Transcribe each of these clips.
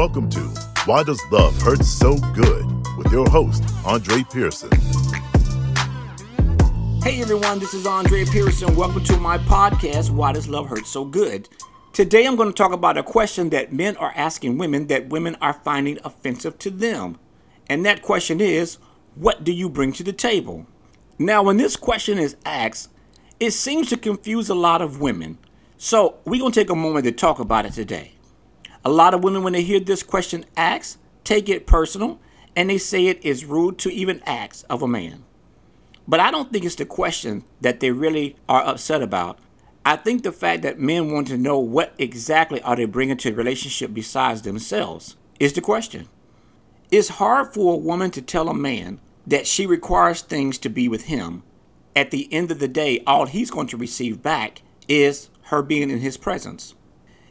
Welcome to Why Does Love Hurt So Good with your host, Andre Pearson. Hey everyone, this is Andre Pearson. Welcome to my podcast, Why Does Love Hurt So Good? Today I'm going to talk about a question that men are asking women that women are finding offensive to them. And that question is, What do you bring to the table? Now, when this question is asked, it seems to confuse a lot of women. So we're going to take a moment to talk about it today. A lot of women, when they hear this question asked, take it personal and they say it is rude to even ask of a man. But I don't think it's the question that they really are upset about. I think the fact that men want to know what exactly are they bringing to the relationship besides themselves is the question. It's hard for a woman to tell a man that she requires things to be with him. At the end of the day, all he's going to receive back is her being in his presence.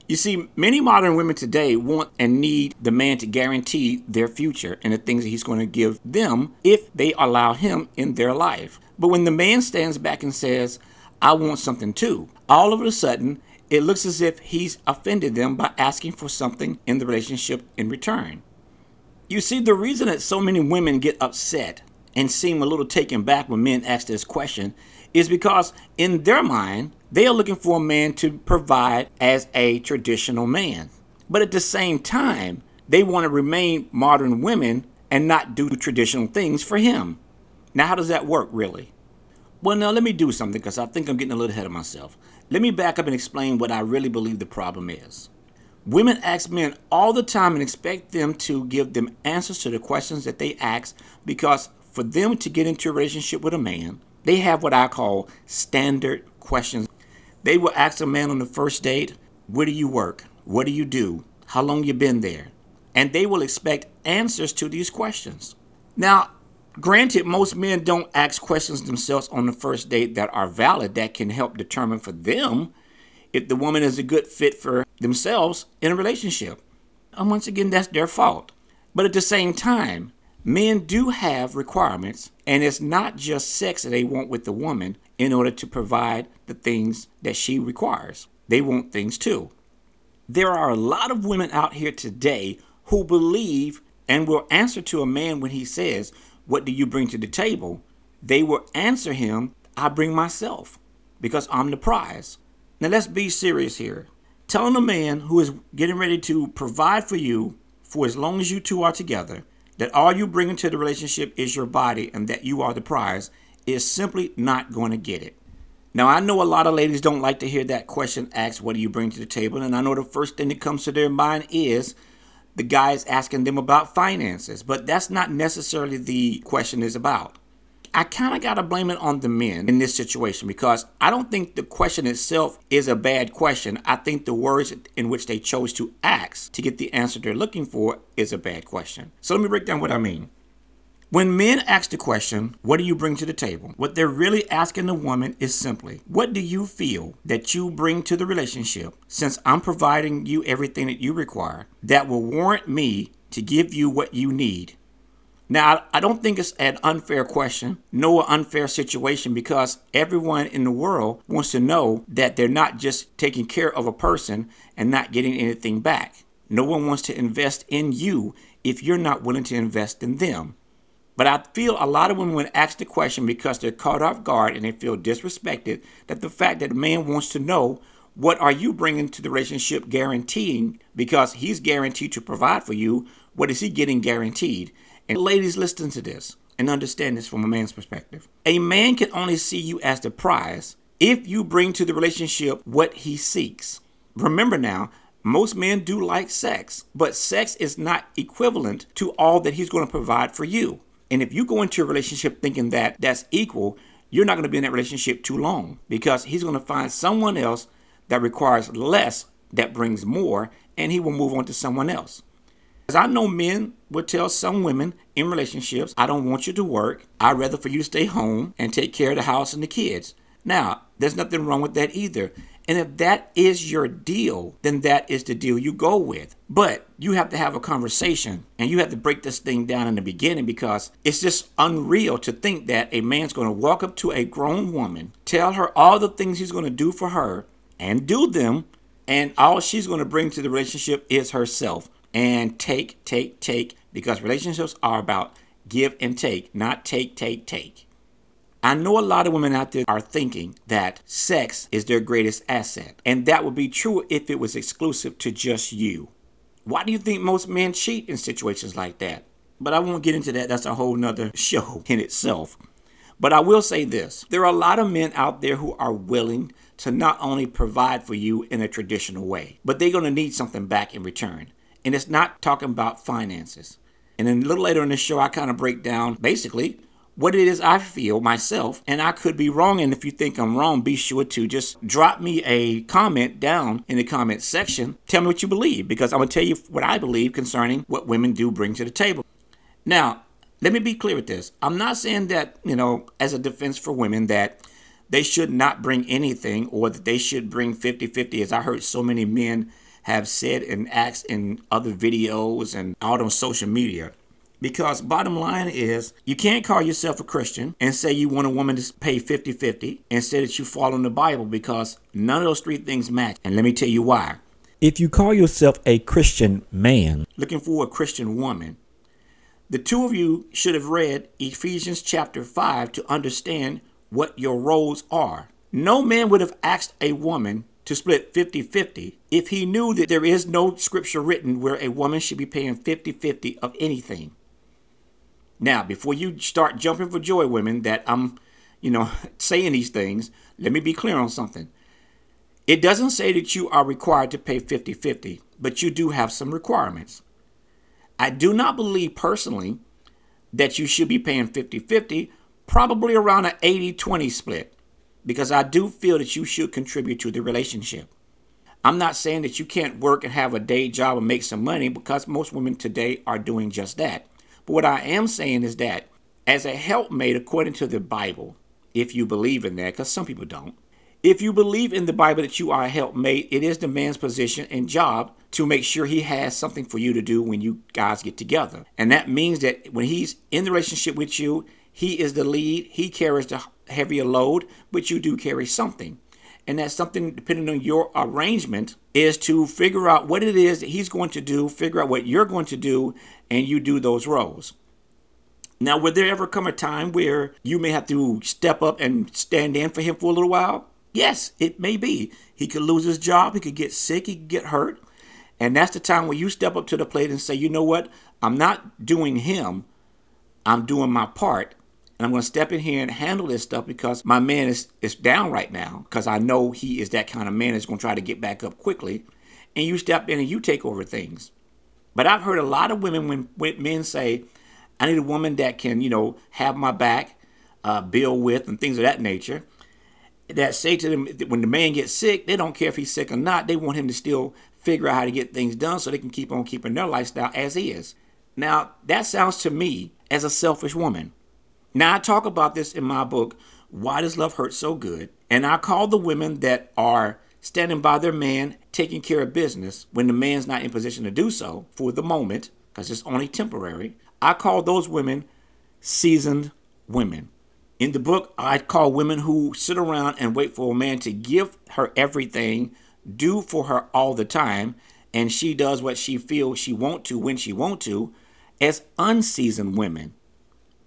You see, many modern women today want and need the man to guarantee their future and the things that he's going to give them if they allow him in their life. But when the man stands back and says, I want something too, all of a sudden, it looks as if he's offended them by asking for something in the relationship in return. You see, the reason that so many women get upset and seem a little taken back when men ask this question is because in their mind, they are looking for a man to provide as a traditional man. But at the same time, they want to remain modern women and not do traditional things for him. Now, how does that work, really? Well, now let me do something because I think I'm getting a little ahead of myself. Let me back up and explain what I really believe the problem is. Women ask men all the time and expect them to give them answers to the questions that they ask because for them to get into a relationship with a man, they have what I call standard questions. They will ask a man on the first date, where do you work? What do you do? How long you been there? And they will expect answers to these questions. Now, granted, most men don't ask questions themselves on the first date that are valid that can help determine for them if the woman is a good fit for themselves in a relationship. And once again, that's their fault. But at the same time, men do have requirements, and it's not just sex that they want with the woman in order to provide the things that she requires. They want things too. There are a lot of women out here today who believe and will answer to a man when he says, What do you bring to the table? They will answer him, I bring myself because I'm the prize. Now let's be serious here. Telling a man who is getting ready to provide for you for as long as you two are together that all you bring into the relationship is your body and that you are the prize is simply not going to get it. Now, I know a lot of ladies don't like to hear that question asked, What do you bring to the table? And I know the first thing that comes to their mind is the guy is asking them about finances, but that's not necessarily the question is about. I kind of got to blame it on the men in this situation because I don't think the question itself is a bad question. I think the words in which they chose to ask to get the answer they're looking for is a bad question. So let me break down what I mean. When men ask the question, What do you bring to the table? What they're really asking the woman is simply, What do you feel that you bring to the relationship since I'm providing you everything that you require that will warrant me to give you what you need? Now, I don't think it's an unfair question, an unfair situation, because everyone in the world wants to know that they're not just taking care of a person and not getting anything back. No one wants to invest in you if you're not willing to invest in them. But I feel a lot of women would ask the question because they're caught off guard and they feel disrespected that the fact that a man wants to know what are you bringing to the relationship guaranteeing because he's guaranteed to provide for you what is he getting guaranteed and ladies, listen to this and understand this from a man's perspective. A man can only see you as the prize if you bring to the relationship what he seeks. Remember now, most men do like sex, but sex is not equivalent to all that he's going to provide for you. And if you go into a relationship thinking that that's equal, you're not going to be in that relationship too long because he's going to find someone else that requires less that brings more and he will move on to someone else. As I know men would tell some women in relationships, I don't want you to work. I'd rather for you to stay home and take care of the house and the kids. Now, there's nothing wrong with that either. And if that is your deal, then that is the deal you go with. But you have to have a conversation and you have to break this thing down in the beginning because it's just unreal to think that a man's going to walk up to a grown woman, tell her all the things he's going to do for her and do them, and all she's going to bring to the relationship is herself and take, take, take, because relationships are about give and take, not take, take, take. I know a lot of women out there are thinking that sex is their greatest asset, and that would be true if it was exclusive to just you. Why do you think most men cheat in situations like that? But I won't get into that. That's a whole nother show in itself. But I will say this there are a lot of men out there who are willing to not only provide for you in a traditional way, but they're going to need something back in return. And it's not talking about finances. And then a little later in the show, I kind of break down basically what it is I feel myself, and I could be wrong. And if you think I'm wrong, be sure to just drop me a comment down in the comment section. Tell me what you believe, because I'm gonna tell you what I believe concerning what women do bring to the table. Now, let me be clear with this. I'm not saying that, you know, as a defense for women, that they should not bring anything or that they should bring 50 50, as I heard so many men have said and asked in other videos and out on social media. Because bottom line is, you can't call yourself a Christian and say you want a woman to pay 50 50 and say that you follow the Bible because none of those three things match. And let me tell you why. If you call yourself a Christian man looking for a Christian woman, the two of you should have read Ephesians chapter 5 to understand what your roles are. No man would have asked a woman to split 50 50 if he knew that there is no scripture written where a woman should be paying 50 50 of anything. Now, before you start jumping for joy, women, that I'm, you know, saying these things, let me be clear on something. It doesn't say that you are required to pay 50 50, but you do have some requirements. I do not believe personally that you should be paying 50 50, probably around an 80 20 split, because I do feel that you should contribute to the relationship. I'm not saying that you can't work and have a day job and make some money because most women today are doing just that. But what I am saying is that as a helpmate, according to the Bible, if you believe in that, because some people don't, if you believe in the Bible that you are a helpmate, it is the man's position and job to make sure he has something for you to do when you guys get together. And that means that when he's in the relationship with you, he is the lead, he carries the heavier load, but you do carry something. And that something, depending on your arrangement, is to figure out what it is that he's going to do, figure out what you're going to do, and you do those roles. Now, would there ever come a time where you may have to step up and stand in for him for a little while? Yes, it may be. He could lose his job, he could get sick, he could get hurt. And that's the time where you step up to the plate and say, you know what? I'm not doing him, I'm doing my part. And I'm going to step in here and handle this stuff because my man is, is down right now because I know he is that kind of man that's going to try to get back up quickly. And you step in and you take over things. But I've heard a lot of women when, when men say, I need a woman that can, you know, have my back, uh, build with, and things of that nature that say to them when the man gets sick, they don't care if he's sick or not. They want him to still figure out how to get things done so they can keep on keeping their lifestyle as is. Now, that sounds to me as a selfish woman. Now, I talk about this in my book, Why Does Love Hurt So Good? And I call the women that are standing by their man, taking care of business when the man's not in position to do so for the moment, because it's only temporary. I call those women seasoned women. In the book, I call women who sit around and wait for a man to give her everything, do for her all the time, and she does what she feels she want to when she want to, as unseasoned women.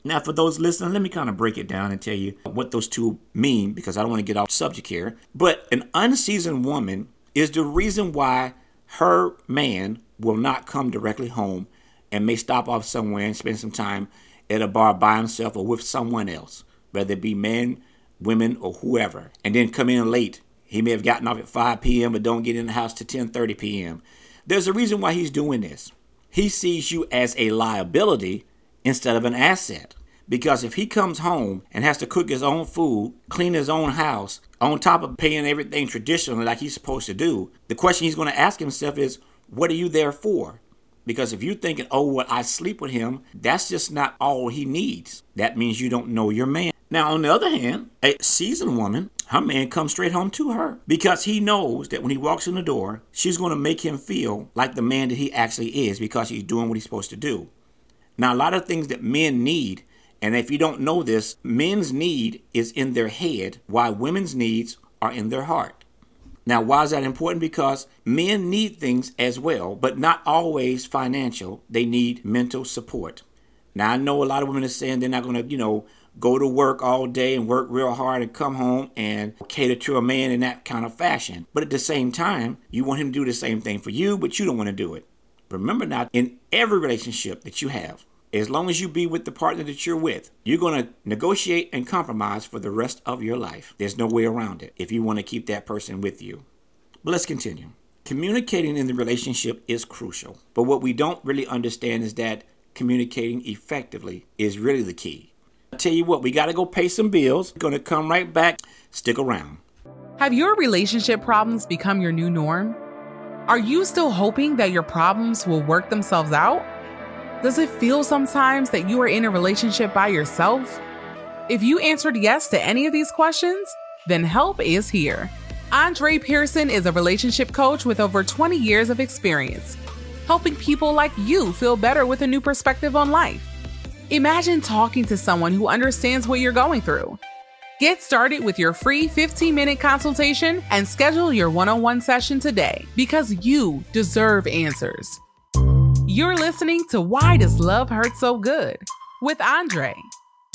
Now, for those listening, let me kind of break it down and tell you what those two mean because I don't want to get off subject here. But an unseasoned woman is the reason why her man will not come directly home and may stop off somewhere and spend some time at a bar by himself or with someone else whether it be men, women, or whoever, and then come in late. He may have gotten off at 5 p.m. but don't get in the house to 10:30 p.m. There's a reason why he's doing this. He sees you as a liability instead of an asset. Because if he comes home and has to cook his own food, clean his own house, on top of paying everything traditionally like he's supposed to do, the question he's going to ask himself is, what are you there for? Because if you're thinking, oh, well, I sleep with him, that's just not all he needs. That means you don't know your man. Now, on the other hand, a seasoned woman, her man comes straight home to her because he knows that when he walks in the door, she's going to make him feel like the man that he actually is because he's doing what he's supposed to do. Now, a lot of things that men need, and if you don't know this, men's need is in their head while women's needs are in their heart. Now, why is that important? Because men need things as well, but not always financial. They need mental support. Now, I know a lot of women are saying they're not going to, you know, go to work all day and work real hard and come home and cater to a man in that kind of fashion. But at the same time, you want him to do the same thing for you, but you don't want to do it. Remember now, in every relationship that you have, as long as you be with the partner that you're with, you're going to negotiate and compromise for the rest of your life. There's no way around it if you want to keep that person with you. But let's continue. Communicating in the relationship is crucial. But what we don't really understand is that communicating effectively is really the key. I tell you what, we got to go pay some bills. Going to come right back. Stick around. Have your relationship problems become your new norm? Are you still hoping that your problems will work themselves out? Does it feel sometimes that you are in a relationship by yourself? If you answered yes to any of these questions, then help is here. Andre Pearson is a relationship coach with over 20 years of experience, helping people like you feel better with a new perspective on life. Imagine talking to someone who understands what you're going through. Get started with your free 15 minute consultation and schedule your one on one session today because you deserve answers. You're listening to Why Does Love Hurt So Good with Andre.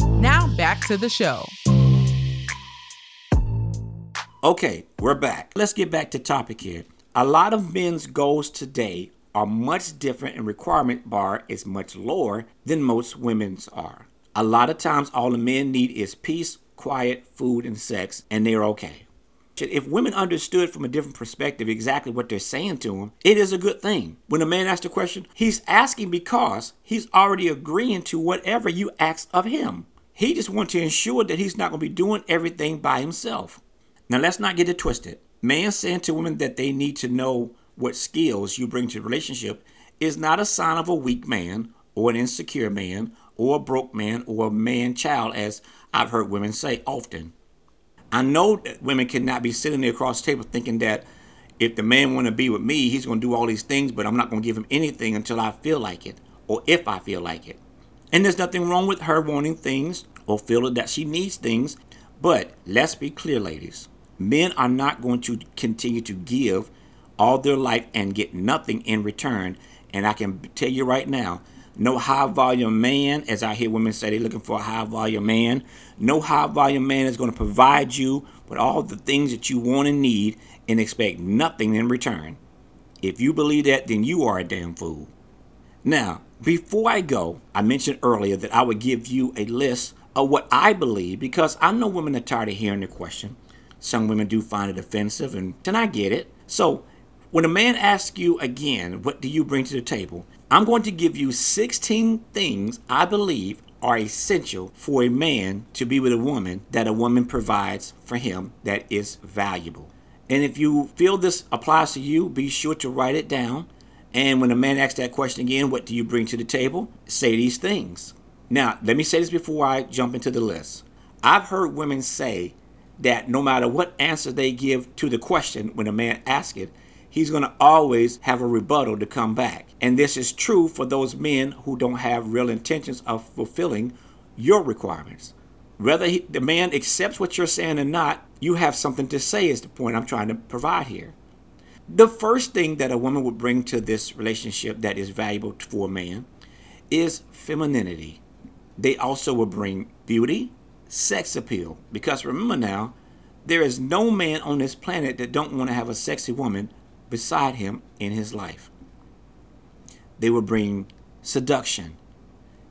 Now back to the show. Okay, we're back. Let's get back to topic here. A lot of men's goals today are much different and requirement bar is much lower than most women's are. A lot of times all the men need is peace, quiet, food, and sex, and they're okay. If women understood from a different perspective exactly what they're saying to them, it is a good thing. When a man asks a question, he's asking because he's already agreeing to whatever you ask of him. He just wants to ensure that he's not going to be doing everything by himself. Now, let's not get it twisted. Man saying to women that they need to know what skills you bring to the relationship is not a sign of a weak man or an insecure man or a broke man or a man child, as I've heard women say often. I know that women cannot be sitting there across the table thinking that if the man want to be with me, he's going to do all these things, but I'm not going to give him anything until I feel like it or if I feel like it. And there's nothing wrong with her wanting things or feeling that she needs things. But let's be clear, ladies. Men are not going to continue to give all their life and get nothing in return. And I can tell you right now, no high volume man, as I hear women say they're looking for a high volume man. No high volume man is going to provide you with all the things that you want and need and expect nothing in return. If you believe that, then you are a damn fool. Now, before I go, I mentioned earlier that I would give you a list of what I believe because I know women are tired of hearing the question. Some women do find it offensive, and, and I get it. So, when a man asks you again, what do you bring to the table? I'm going to give you 16 things I believe are essential for a man to be with a woman that a woman provides for him that is valuable. And if you feel this applies to you, be sure to write it down. And when a man asks that question again, what do you bring to the table? Say these things. Now, let me say this before I jump into the list. I've heard women say that no matter what answer they give to the question when a man asks it, he's going to always have a rebuttal to come back. And this is true for those men who don't have real intentions of fulfilling your requirements. Whether he, the man accepts what you're saying or not, you have something to say, is the point I'm trying to provide here. The first thing that a woman would bring to this relationship that is valuable for a man is femininity. They also will bring beauty, sex appeal. Because remember now, there is no man on this planet that don't want to have a sexy woman beside him in his life. They will bring seduction,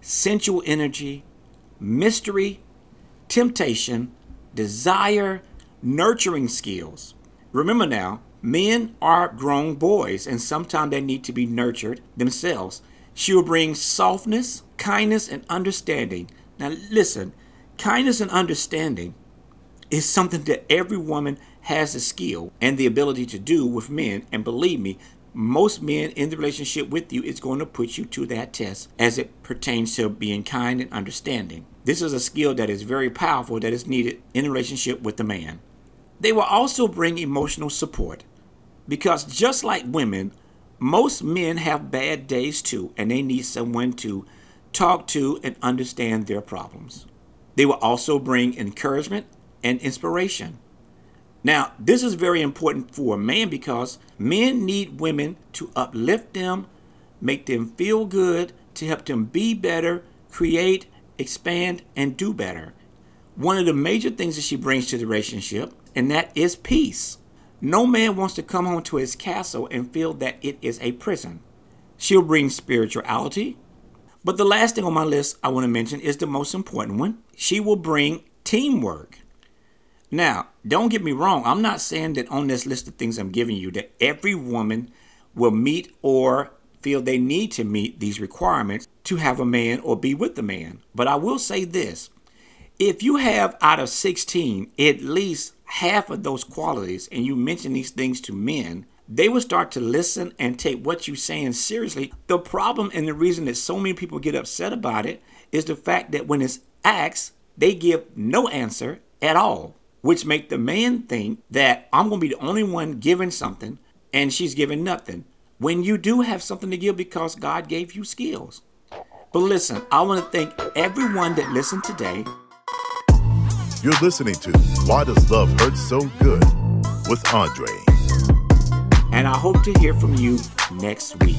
sensual energy, mystery, temptation, desire, nurturing skills. Remember now, men are grown boys and sometimes they need to be nurtured themselves. She will bring softness, kindness, and understanding. Now, listen, kindness and understanding is something that every woman has the skill and the ability to do with men. And believe me, most men in the relationship with you is going to put you to that test as it pertains to being kind and understanding. This is a skill that is very powerful that is needed in a relationship with a man. They will also bring emotional support because just like women, most men have bad days too, and they need someone to talk to and understand their problems. They will also bring encouragement and inspiration. Now, this is very important for a man because men need women to uplift them, make them feel good, to help them be better, create, expand, and do better. One of the major things that she brings to the relationship, and that is peace. No man wants to come home to his castle and feel that it is a prison. She'll bring spirituality. But the last thing on my list I want to mention is the most important one. She will bring teamwork. Now, don't get me wrong, I'm not saying that on this list of things I'm giving you that every woman will meet or feel they need to meet these requirements to have a man or be with a man. But I will say this if you have out of 16 at least half of those qualities and you mention these things to men, they will start to listen and take what you're saying seriously. The problem and the reason that so many people get upset about it is the fact that when it's asked, they give no answer at all, which make the man think that I'm going to be the only one giving something and she's giving nothing. When you do have something to give because God gave you skills. But listen, I want to thank everyone that listened today. You're listening to Why Does Love Hurt So Good with Andre. And I hope to hear from you next week.